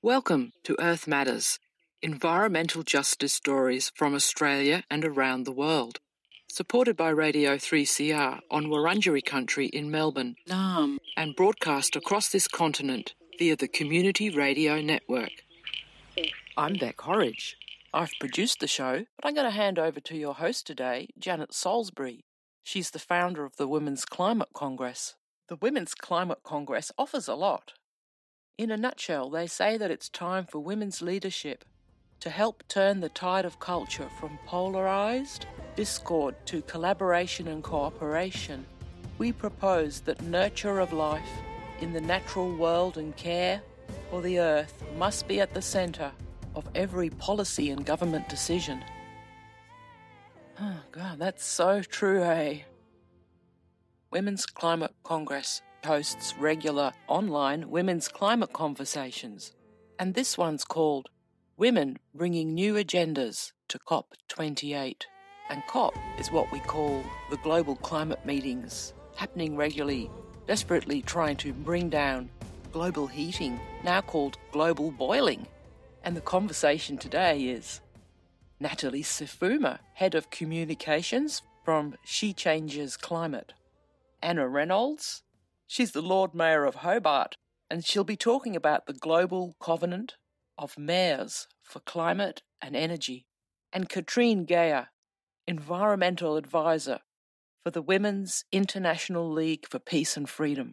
Welcome to Earth Matters, environmental justice stories from Australia and around the world. Supported by Radio 3CR on Wurundjeri country in Melbourne, Naarm. and broadcast across this continent via the Community Radio Network. I'm Bec Horridge. I've produced the show, but I'm going to hand over to your host today, Janet Salisbury. She's the founder of the Women's Climate Congress. The Women's Climate Congress offers a lot. In a nutshell, they say that it's time for women's leadership to help turn the tide of culture from polarized discord to collaboration and cooperation. We propose that nurture of life in the natural world and care for the earth must be at the center of every policy and government decision. Oh, God, that's so true, eh? Women's Climate Congress hosts regular online women's climate conversations, and this one's called Women Bringing New Agendas to COP28. And COP is what we call the global climate meetings, happening regularly, desperately trying to bring down global heating, now called global boiling. And the conversation today is Natalie Sifuma, Head of Communications from She Changes Climate. Anna Reynolds, she's the Lord Mayor of Hobart, and she'll be talking about the Global Covenant of Mayors for Climate and Energy. And Katrin Geyer, Environmental Advisor for the Women's International League for Peace and Freedom.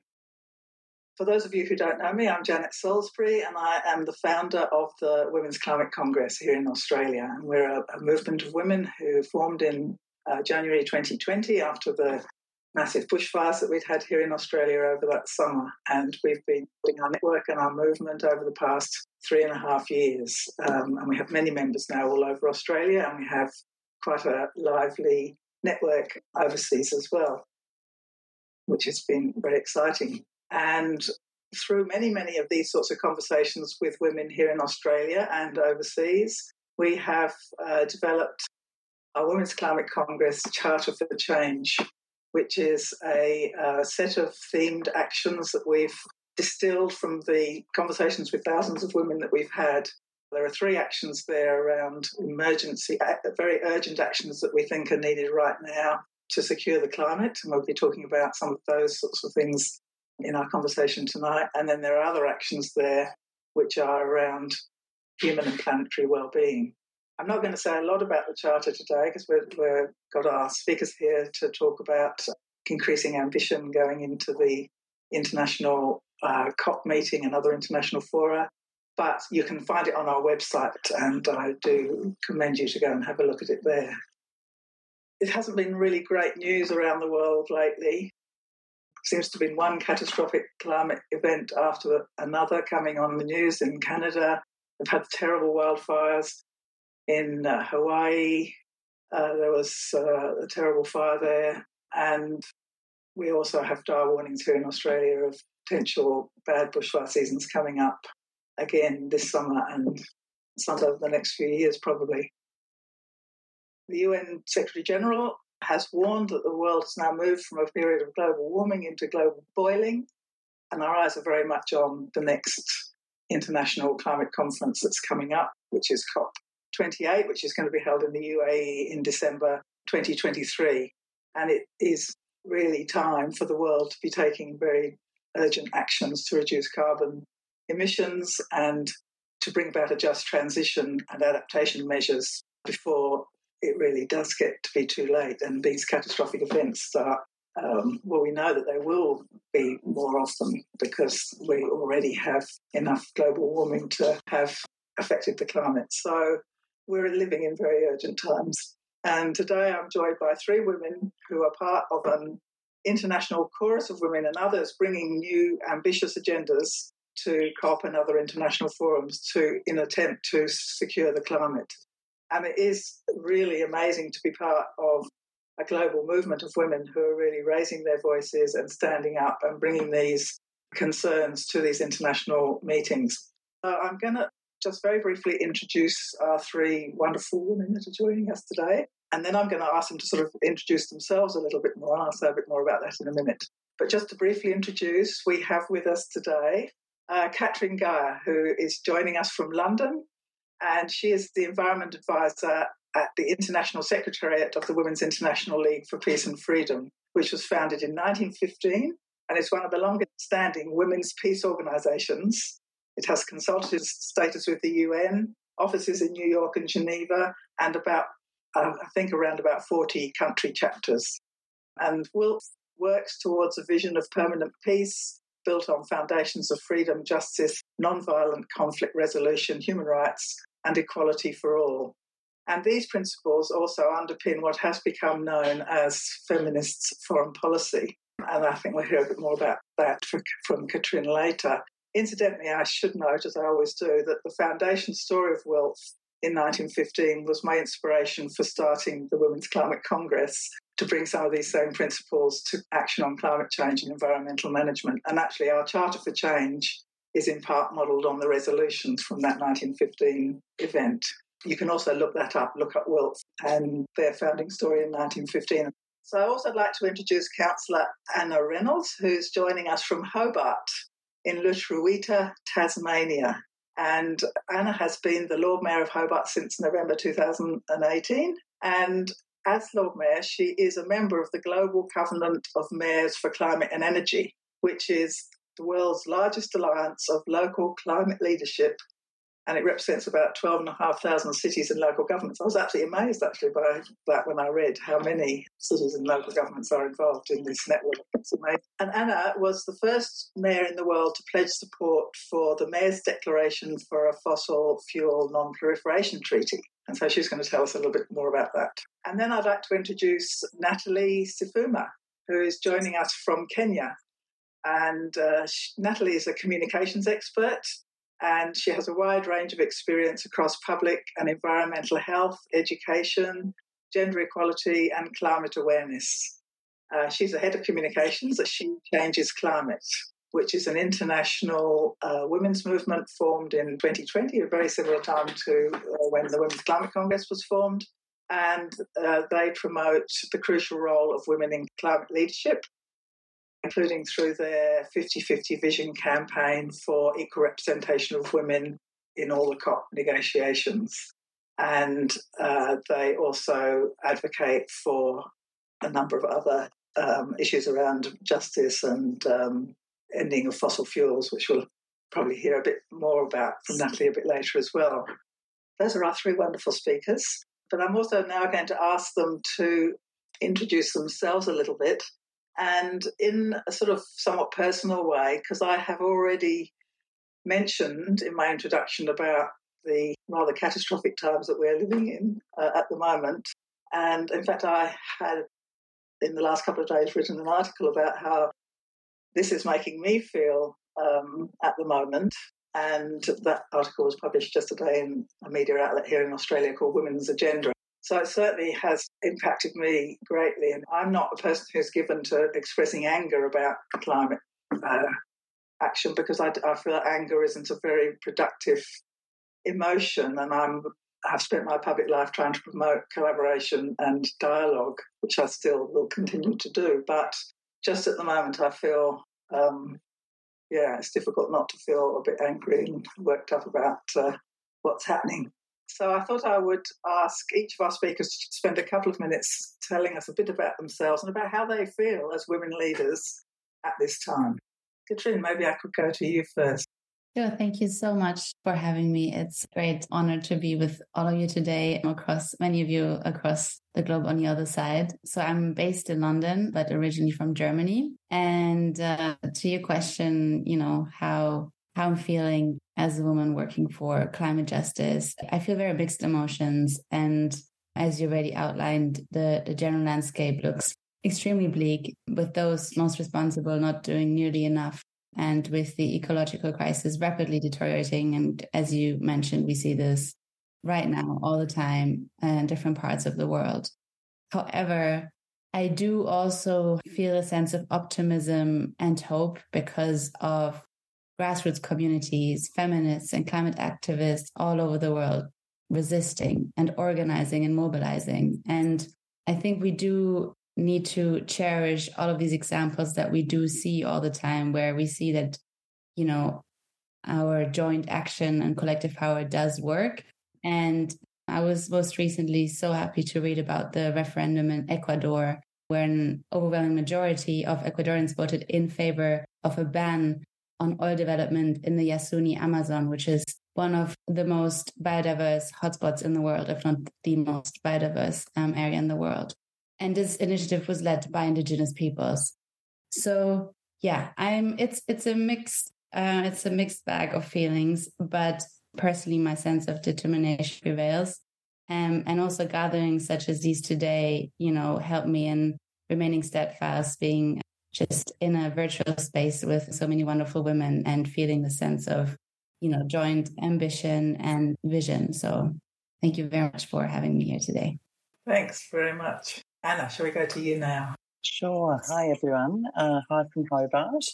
For those of you who don't know me, I'm Janet Salisbury, and I am the founder of the Women's Climate Congress here in Australia. And we're a, a movement of women who formed in uh, January 2020 after the massive bushfires that we'd had here in Australia over that summer. And we've been building our network and our movement over the past three and a half years. Um, and we have many members now all over Australia, and we have quite a lively network overseas as well, which has been very exciting. And through many, many of these sorts of conversations with women here in Australia and overseas, we have uh, developed our Women's Climate Congress Charter for Change, which is a, a set of themed actions that we've distilled from the conversations with thousands of women that we've had. There are three actions there around emergency, very urgent actions that we think are needed right now to secure the climate. And we'll be talking about some of those sorts of things in our conversation tonight. And then there are other actions there which are around human and planetary well-being. I'm not going to say a lot about the Charter today because we've, got our speakers here to talk about increasing ambition going into the international uh, COP meeting and other international fora. But you can find it on our website, and I do commend you to go and have a look at it there. It hasn't been really great news around the world lately seems to have been one catastrophic climate event after another coming on the news in Canada. We've had terrible wildfires in uh, Hawaii. Uh, there was uh, a terrible fire there. And we also have dire warnings here in Australia of potential bad bushfire seasons coming up again this summer and some over the next few years, probably. The UN Secretary General has warned that the world has now moved from a period of global warming into global boiling, and our eyes are very much on the next international climate conference that's coming up, which is COP28, which is going to be held in the UAE in December 2023. And it is really time for the world to be taking very urgent actions to reduce carbon emissions and to bring about a just transition and adaptation measures before it really does get to be too late and these catastrophic events start. Um, well, we know that there will be more of them because we already have enough global warming to have affected the climate. So we're living in very urgent times. And today I'm joined by three women who are part of an international chorus of women and others bringing new ambitious agendas to COP and other international forums to in attempt to secure the climate. And it is really amazing to be part of a global movement of women who are really raising their voices and standing up and bringing these concerns to these international meetings. So I'm going to just very briefly introduce our three wonderful women that are joining us today. And then I'm going to ask them to sort of introduce themselves a little bit more. and I'll say a bit more about that in a minute. But just to briefly introduce, we have with us today uh, Katrin Geyer, who is joining us from London. And she is the Environment Advisor at the International Secretariat of the Women's International League for Peace and Freedom, which was founded in 1915 and is one of the longest standing women's peace organizations. It has consultative status with the UN, offices in New York and Geneva, and about, uh, I think, around about 40 country chapters. And WILPF works towards a vision of permanent peace built on foundations of freedom, justice, non-violent conflict resolution, human rights, and equality for all. And these principles also underpin what has become known as feminist foreign policy. And I think we'll hear a bit more about that from Katrin later. Incidentally, I should note, as I always do, that the foundation story of WILPF in 1915 was my inspiration for starting the Women's Climate Congress to bring some of these same principles to action on climate change and environmental management. And actually, our Charter for Change is in part modelled on the resolutions from that 1915 event. You can also look that up, look up WILPF and their founding story in 1915. So I also like to introduce Councillor Anna Reynolds, who's joining us from Hobart in Lutruwita, Tasmania. And Anna has been the Lord Mayor of Hobart since November 2018. And as Lord Mayor, she is a member of the Global Covenant of Mayors for Climate and Energy, which is the world's largest alliance of local climate leadership and it represents about 12,500 cities and local governments. I was absolutely amazed actually by that when I read how many cities and local governments are involved in this network. It's amazing. And Anna was the first mayor in the world to pledge support for the Mayor's Declaration for a Fossil Fuel Non-Proliferation Treaty. And so she's going to tell us a little bit more about that. And then I'd like to introduce Natalie Sifuma, who is joining us from Kenya. And uh, Natalie is a communications expert and she has a wide range of experience across public and environmental health, education, gender equality, and climate awareness. Uh, she's the head of communications at She Changes Climate, which is an international uh, women's movement formed in 2020, a very similar time to uh, when the Women's Climate Congress was formed. And uh, they promote the crucial role of women in climate leadership including through their 50 50 vision campaign for equal representation of women in all the COP negotiations. And uh, they also advocate for a number of other um, issues around justice and um, ending of fossil fuels, which we'll probably hear a bit more about from Natalie a bit later as well. Those are our three wonderful speakers. But I'm also now going to ask them to introduce themselves a little bit and in a sort of somewhat personal way, because I have already mentioned in my introduction about the rather catastrophic times that we're living in uh, at the moment. And in fact, I had in the last couple of days written an article about how this is making me feel um, at the moment. And that article was published just today in a media outlet here in Australia called Women's Agenda. So it certainly has impacted me greatly. And I'm not a person who's given to expressing anger about climate uh, action because I, I feel anger isn't a very productive emotion. And I'm I've spent my public life trying to promote collaboration and dialogue, which I still will continue to do. But just at the moment, I feel, um, yeah, it's difficult not to feel a bit angry and worked up about uh, what's happening. So I thought I would ask each of our speakers to spend a couple of minutes telling us a bit about themselves and about how they feel as women leaders at this time. Katrin, maybe I could go to you first. Sure. Thank you so much for having me. It's a great honor to be with all of you today, across many of you across the globe on the other side. So I'm based in London, but originally from Germany. And uh, to your question, you know, how how I'm feeling as a woman working for climate justice. I feel very mixed emotions. And as you already outlined, the, the general landscape looks extremely bleak, with those most responsible not doing nearly enough. And with the ecological crisis rapidly deteriorating. And as you mentioned, we see this right now all the time in different parts of the world. However, I do also feel a sense of optimism and hope because of grassroots communities, feminists, and climate activists all over the world resisting and organizing and mobilizing. And I think we do need to cherish all of these examples that we do see all the time, where we see that, you know, our joint action and collective power does work. And I was most recently so happy to read about the referendum in Ecuador, where an overwhelming majority of Ecuadorians voted in favor of a ban on oil development in the Yasuni Amazon, which is one of the most biodiverse hotspots in the world, if not the most biodiverse um, area in the world. And this initiative was led by indigenous peoples. So yeah, I'm. It's it's a mix. Uh, it's a mixed bag of feelings, but personally, my sense of determination prevails. Um, and also gatherings such as these today, you know, help me in remaining steadfast, being just in a virtual space with so many wonderful women and feeling the sense of, you know, joint ambition and vision. So thank you very much for having me here today. Thanks very much. Anna, shall we go to you now? Sure. Hi, everyone. Uh, hi from Hobart.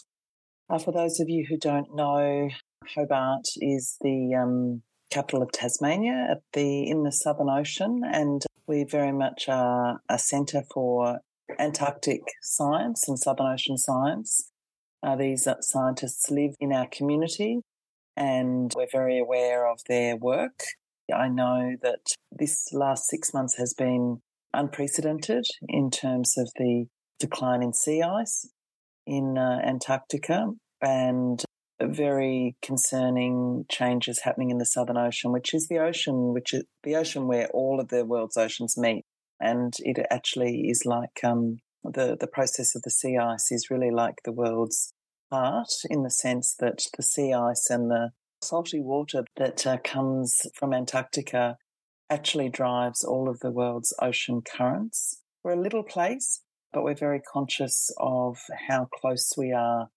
Uh, for those of you who don't know, Hobart is the um, capital of Tasmania at the in the Southern Ocean, and we very much are a centre for Antarctic science and Southern Ocean science. Uh, these scientists live in our community, and we're very aware of their work. I know that this last six months has been unprecedented in terms of the decline in sea ice in uh, Antarctica and very concerning changes happening in the Southern Ocean, which is the ocean, which is the ocean where all of the world's oceans meet. And it actually is like um, the, the process of the sea ice is really like the world's heart in the sense that the sea ice and the salty water that uh, comes from Antarctica actually drives all of the world's ocean currents. We're a little place, but we're very conscious of how close we are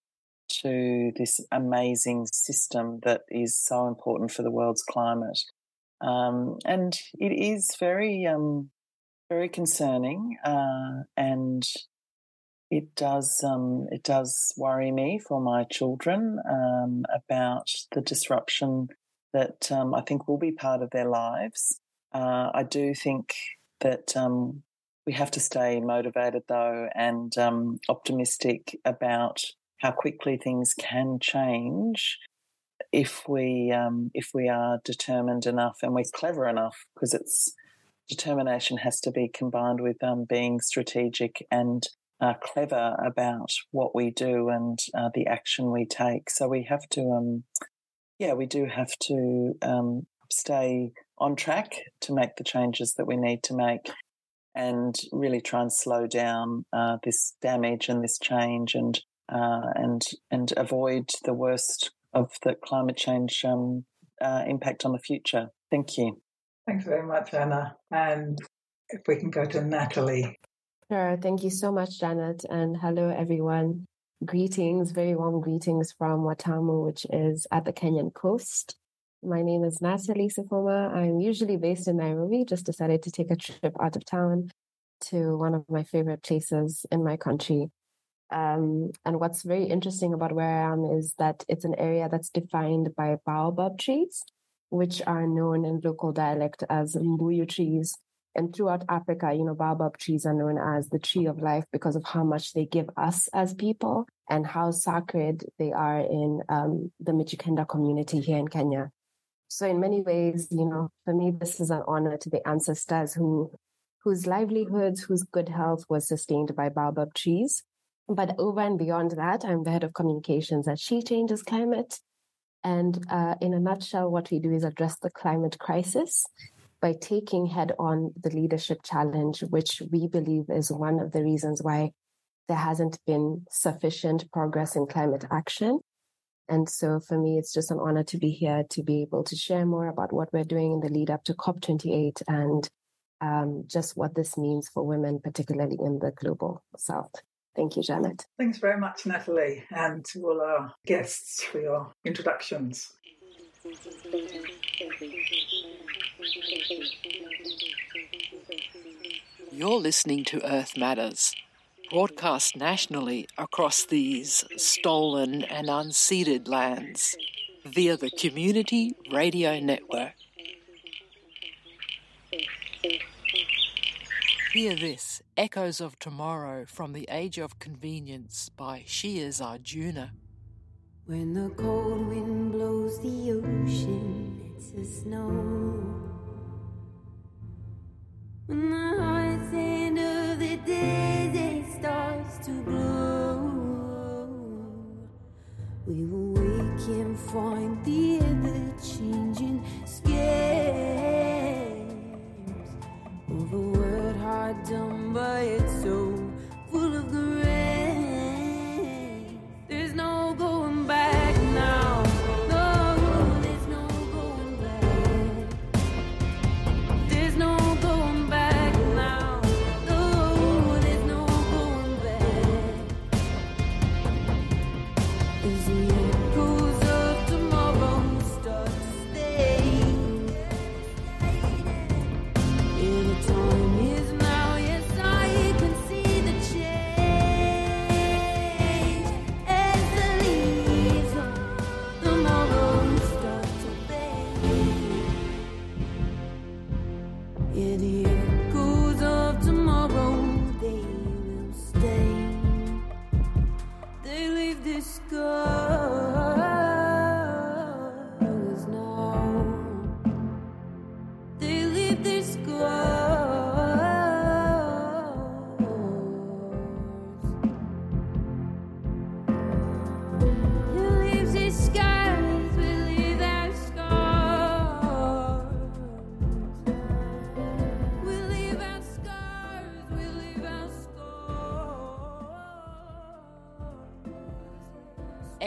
to this amazing system that is so important for the world's climate. Um, and it is very, um, very concerning, uh, and it does um, it does worry me for my children um, about the disruption that um, I think will be part of their lives. Uh, I do think that um, we have to stay motivated though and um, optimistic about how quickly things can change if we um, if we are determined enough and we're clever enough because it's determination has to be combined with um, being strategic and uh, clever about what we do and uh, the action we take. So we have to, um, yeah, we do have to um, stay on track to make the changes that we need to make and really try and slow down uh, this damage and this change and uh, and and avoid the worst of the climate change um, uh, impact on the future. Thank you. Thanks very much, Anna. And if we can go to Natalie. Sure. Thank you so much, Janet. And hello, everyone. Greetings, very warm greetings from Watamu, which is at the Kenyan coast. My name is Natalie Sifuma. I'm usually based in Nairobi, just decided to take a trip out of town to one of my favorite places in my country. Um, and what's very interesting about where I am is that it's an area that's defined by baobab trees, which are known in local dialect as mbuyu trees. And throughout Africa, you know, baobab trees are known as the tree of life because of how much they give us as people and how sacred they are in um, the Mijikenda community here in Kenya. So in many ways, you know, for me, this is an honor to the ancestors who, whose livelihoods, whose good health was sustained by baobab trees. But over and beyond that, I'm the head of communications at She Changes Climate. And uh, in a nutshell, what we do is address the climate crisis by taking head on the leadership challenge, which we believe is one of the reasons why there hasn't been sufficient progress in climate action. And so for me, it's just an honor to be here to be able to share more about what we're doing in the lead up to COP28 and um, just what this means for women, particularly in the global south. Thank you, Janet. Thanks very much, Natalie, and to all our guests for your introductions. You're listening to Earth Matters broadcast nationally across these stolen and unceded lands via the Community Radio Network. Hear this Echoes of Tomorrow from the Age of Convenience by Shias Arjuna. When the cold wind blows the ocean lets us know. When the heart's end of the desert starts to glow, we will wake and find the ever changing scales of a hard done but its soul,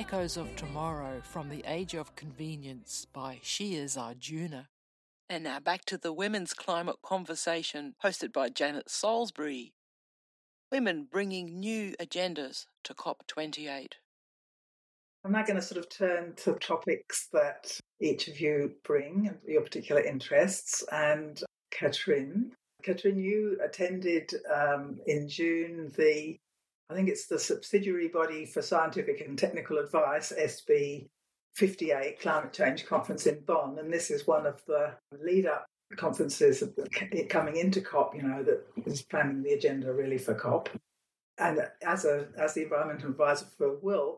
Echoes of Tomorrow from the Age of Convenience by Shiaz Arjuna. And now back to the Women's Climate Conversation hosted by Janet Salisbury. Women bringing new agendas to COP28. I'm now going to sort of turn to topics that each of you bring, your particular interests. And Katrin, Katrin, you attended um, in June the, I think it's the subsidiary body for scientific and technical advice, SB 58 Climate Change Conference in Bonn. And this is one of the lead up conferences coming into COP, you know, that is planning the agenda really for COP. And as a as the environmental advisor for WILPF,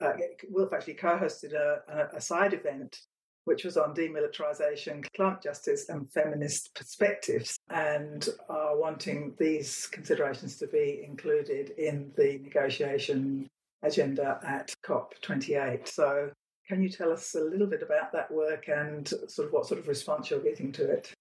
uh, WILPF actually co-hosted a, a, a side event which was on demilitarization, climate justice, and feminist perspectives, and are wanting these considerations to be included in the negotiation agenda at COP28. So, can you tell us a little bit about that work and sort of what sort of response you're getting to it?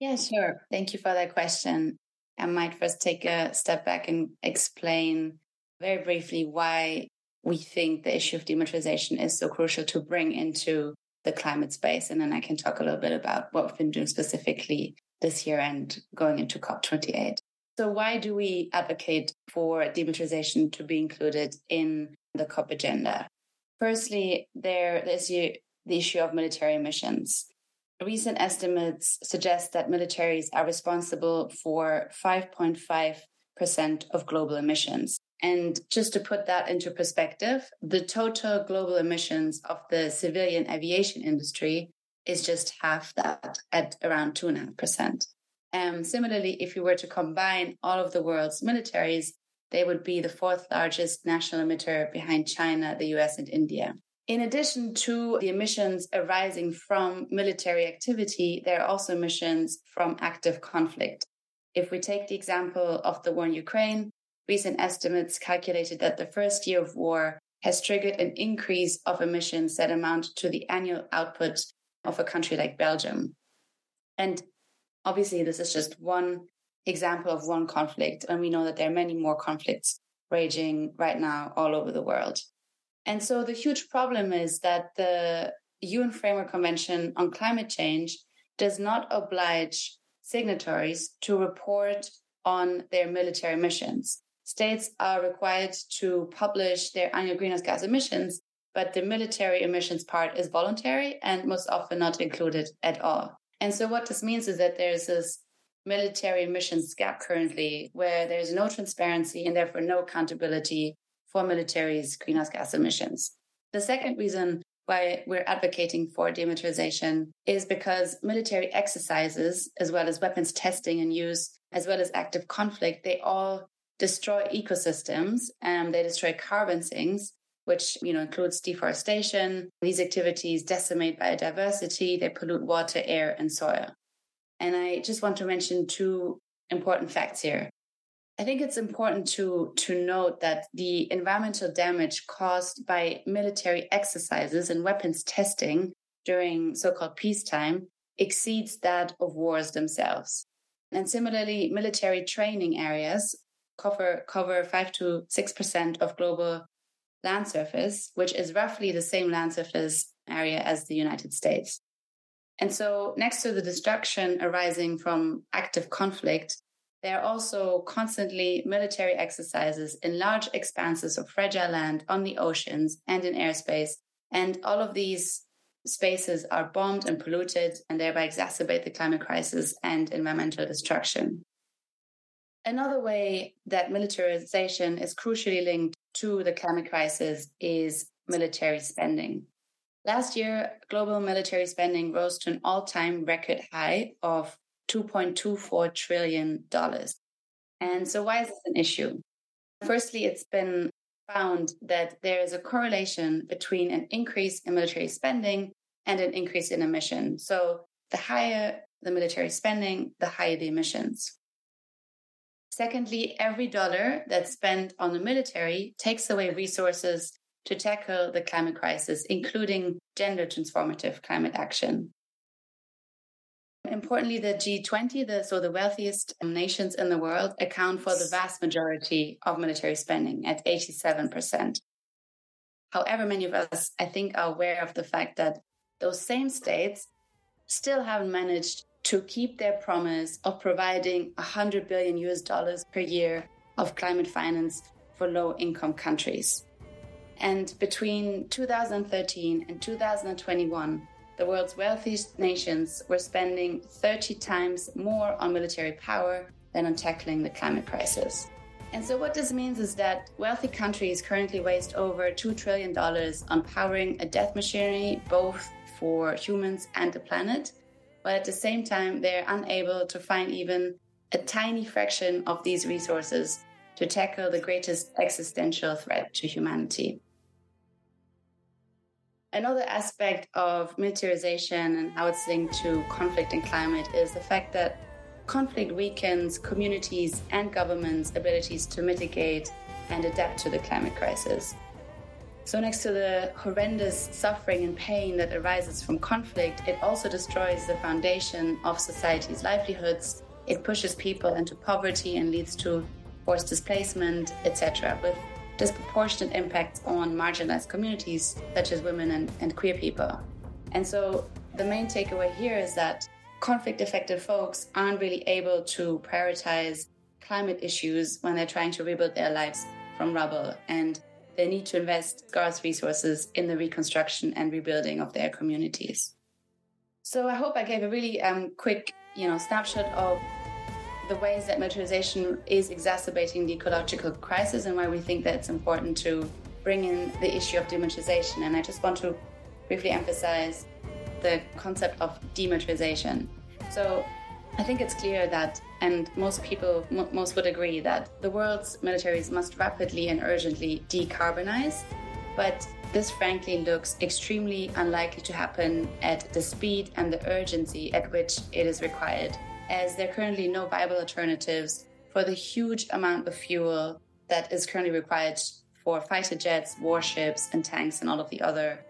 Yeah, sure. Thank you for that question. I might first take a step back and explain very briefly why we think the issue of demilitarization is so crucial to bring into the climate space. And then I can talk a little bit about what we've been doing specifically this year and going into COP28. So, why do we advocate for demilitarization to be included in the COP agenda? Firstly, there is the issue of military missions. Recent estimates suggest that militaries are responsible for 5.5% of global emissions. And just to put that into perspective, the total global emissions of the civilian aviation industry is just half that at around 2.5%. Um, similarly, if you were to combine all of the world's militaries, they would be the fourth largest national emitter behind China, the US, and India. In addition to the emissions arising from military activity, there are also emissions from active conflict. If we take the example of the war in Ukraine, recent estimates calculated that the first year of war has triggered an increase of emissions that amount to the annual output of a country like Belgium. And obviously, this is just one example of one conflict, and we know that there are many more conflicts raging right now all over the world. And so the huge problem is that the UN Framework Convention on Climate Change does not oblige signatories to report on their military missions. States are required to publish their annual greenhouse gas emissions, but the military emissions part is voluntary and most often not included at all. And so what this means is that there's this military emissions gap currently where there's no transparency and therefore no accountability for military's greenhouse gas emissions. The second reason why we're advocating for demilitarization is because military exercises, as well as weapons testing and use, as well as active conflict, they all destroy ecosystems and they destroy carbon sinks. which you know includes deforestation. These activities decimate biodiversity, they pollute water, air, and soil. And I just want to mention two important facts here. I think it's important to, to note that the environmental damage caused by military exercises and weapons testing during so called peacetime exceeds that of wars themselves. And similarly, military training areas cover, cover 5 to 6% of global land surface, which is roughly the same land surface area as the United States. And so, next to the destruction arising from active conflict, there are also constantly military exercises in large expanses of fragile land on the oceans and in airspace. And all of these spaces are bombed and polluted and thereby exacerbate the climate crisis and environmental destruction. Another way that militarization is crucially linked to the climate crisis is military spending. Last year, global military spending rose to an all time record high of $2.24 trillion. And so, why is this an issue? Firstly, it's been found that there is a correlation between an increase in military spending and an increase in emissions. So, the higher the military spending, the higher the emissions. Secondly, every dollar that's spent on the military takes away resources to tackle the climate crisis, including gender transformative climate action. Importantly, the G20, the, so the wealthiest nations in the world, account for the vast majority of military spending at 87%. However, many of us, I think, are aware of the fact that those same states still haven't managed to keep their promise of providing 100 billion US dollars per year of climate finance for low income countries. And between 2013 and 2021, the world's wealthiest nations were spending 30 times more on military power than on tackling the climate crisis. And so, what this means is that wealthy countries currently waste over $2 trillion on powering a death machinery, both for humans and the planet, but at the same time, they're unable to find even a tiny fraction of these resources to tackle the greatest existential threat to humanity. Another aspect of militarization and how it's linked to conflict and climate is the fact that conflict weakens communities and governments' abilities to mitigate and adapt to the climate crisis. So, next to the horrendous suffering and pain that arises from conflict, it also destroys the foundation of society's livelihoods. It pushes people into poverty and leads to forced displacement, etc., with disproportionate impacts on marginalized communities such as women and, and queer people. And so the main takeaway here is that conflict affected folks aren't really able to prioritize climate issues when they're trying to rebuild their lives from rubble and they need to invest scarce resources in the reconstruction and rebuilding of their communities. So I hope I gave a really um, quick, you know, snapshot of the ways that militarization is exacerbating the ecological crisis and why we think that it's important to bring in the issue of demilitarization. And I just want to briefly emphasize the concept of demilitarization. So I think it's clear that, and most people, m- most would agree, that the world's militaries must rapidly and urgently decarbonize. But this, frankly, looks extremely unlikely to happen at the speed and the urgency at which it is required as there are currently no viable alternatives for the huge amount of fuel that is currently required for fighter jets, warships, and tanks, and all of the other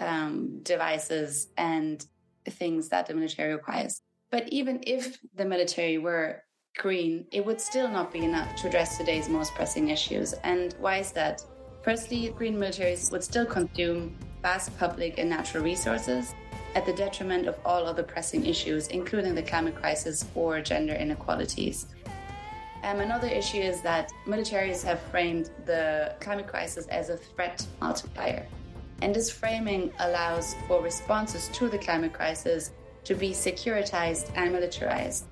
um, devices and things that the military requires. But even if the military were green, it would still not be enough to address today's most pressing issues. And why is that? Firstly, green militaries would still consume vast public and natural resources at the detriment of all other pressing issues, including the climate crisis or gender inequalities. Um, another issue is that militaries have framed the climate crisis as a threat multiplier. And this framing allows for responses to the climate crisis to be securitized and militarized.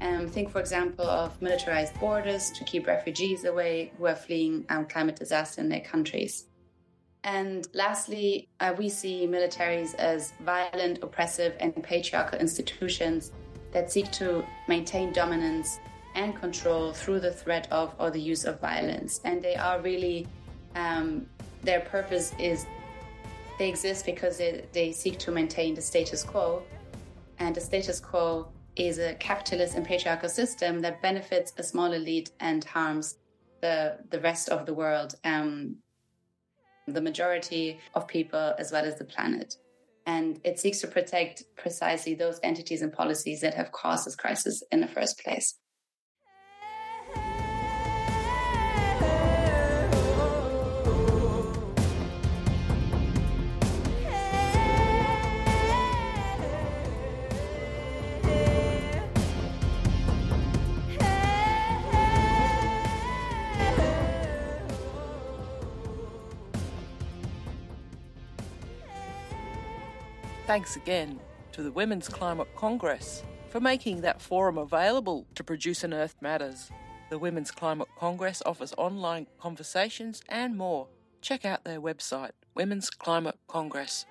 Um, think, for example, of militarized borders to keep refugees away who are fleeing um, climate disaster in their countries. And lastly, uh, we see militaries as violent, oppressive, and patriarchal institutions that seek to maintain dominance and control through the threat of or the use of violence. And they are really um, their purpose is they exist because they, they seek to maintain the status quo. And the status quo is a capitalist and patriarchal system that benefits a small elite and harms the, the rest of the world, um, the majority of people, as well as the planet. And it seeks to protect precisely those entities and policies that have caused this crisis in the first place. Thanks again to the Women's Climate Congress for making that forum available to produce an Earth Matters. The Women's Climate Congress offers online conversations and more. Check out their website, Women's Climate Congress.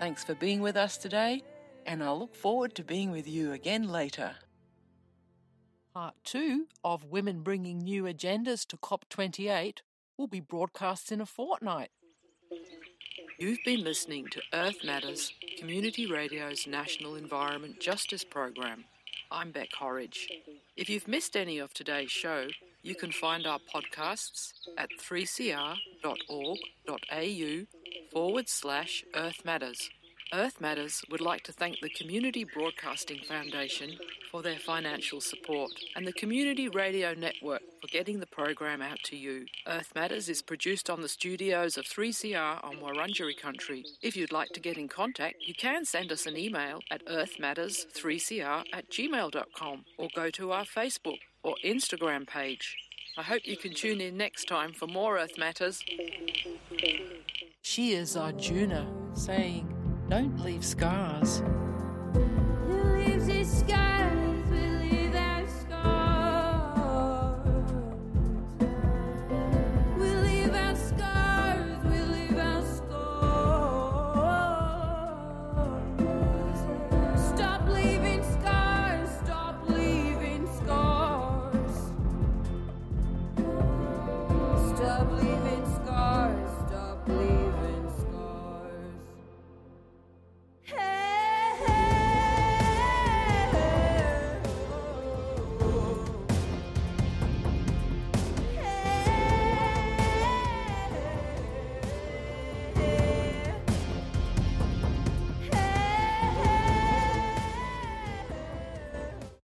Thanks for being with us today, and I look forward to being with you again later. Part 2 of Women Bringing New Agendas to COP28 will be broadcast in a fortnight. You've been listening to Earth Matters, Community Radio's National Environment Justice Program. I'm Bec Horridge. If you've missed any of today's show, you can find our podcasts at 3cr.org.au forward slash Earth Matters. Earth Matters would like to thank the Community Broadcasting Foundation for their financial support and the Community Radio Network for getting the program out to you. Earth Matters is produced on the studios of 3CR on Wurundjeri country. If you'd like to get in contact, you can send us an email at earthmatters3cr at gmail.com or go to our Facebook or Instagram page. I hope you can tune in next time for more Earth Matters. She is Arjuna saying, Don't leave scars.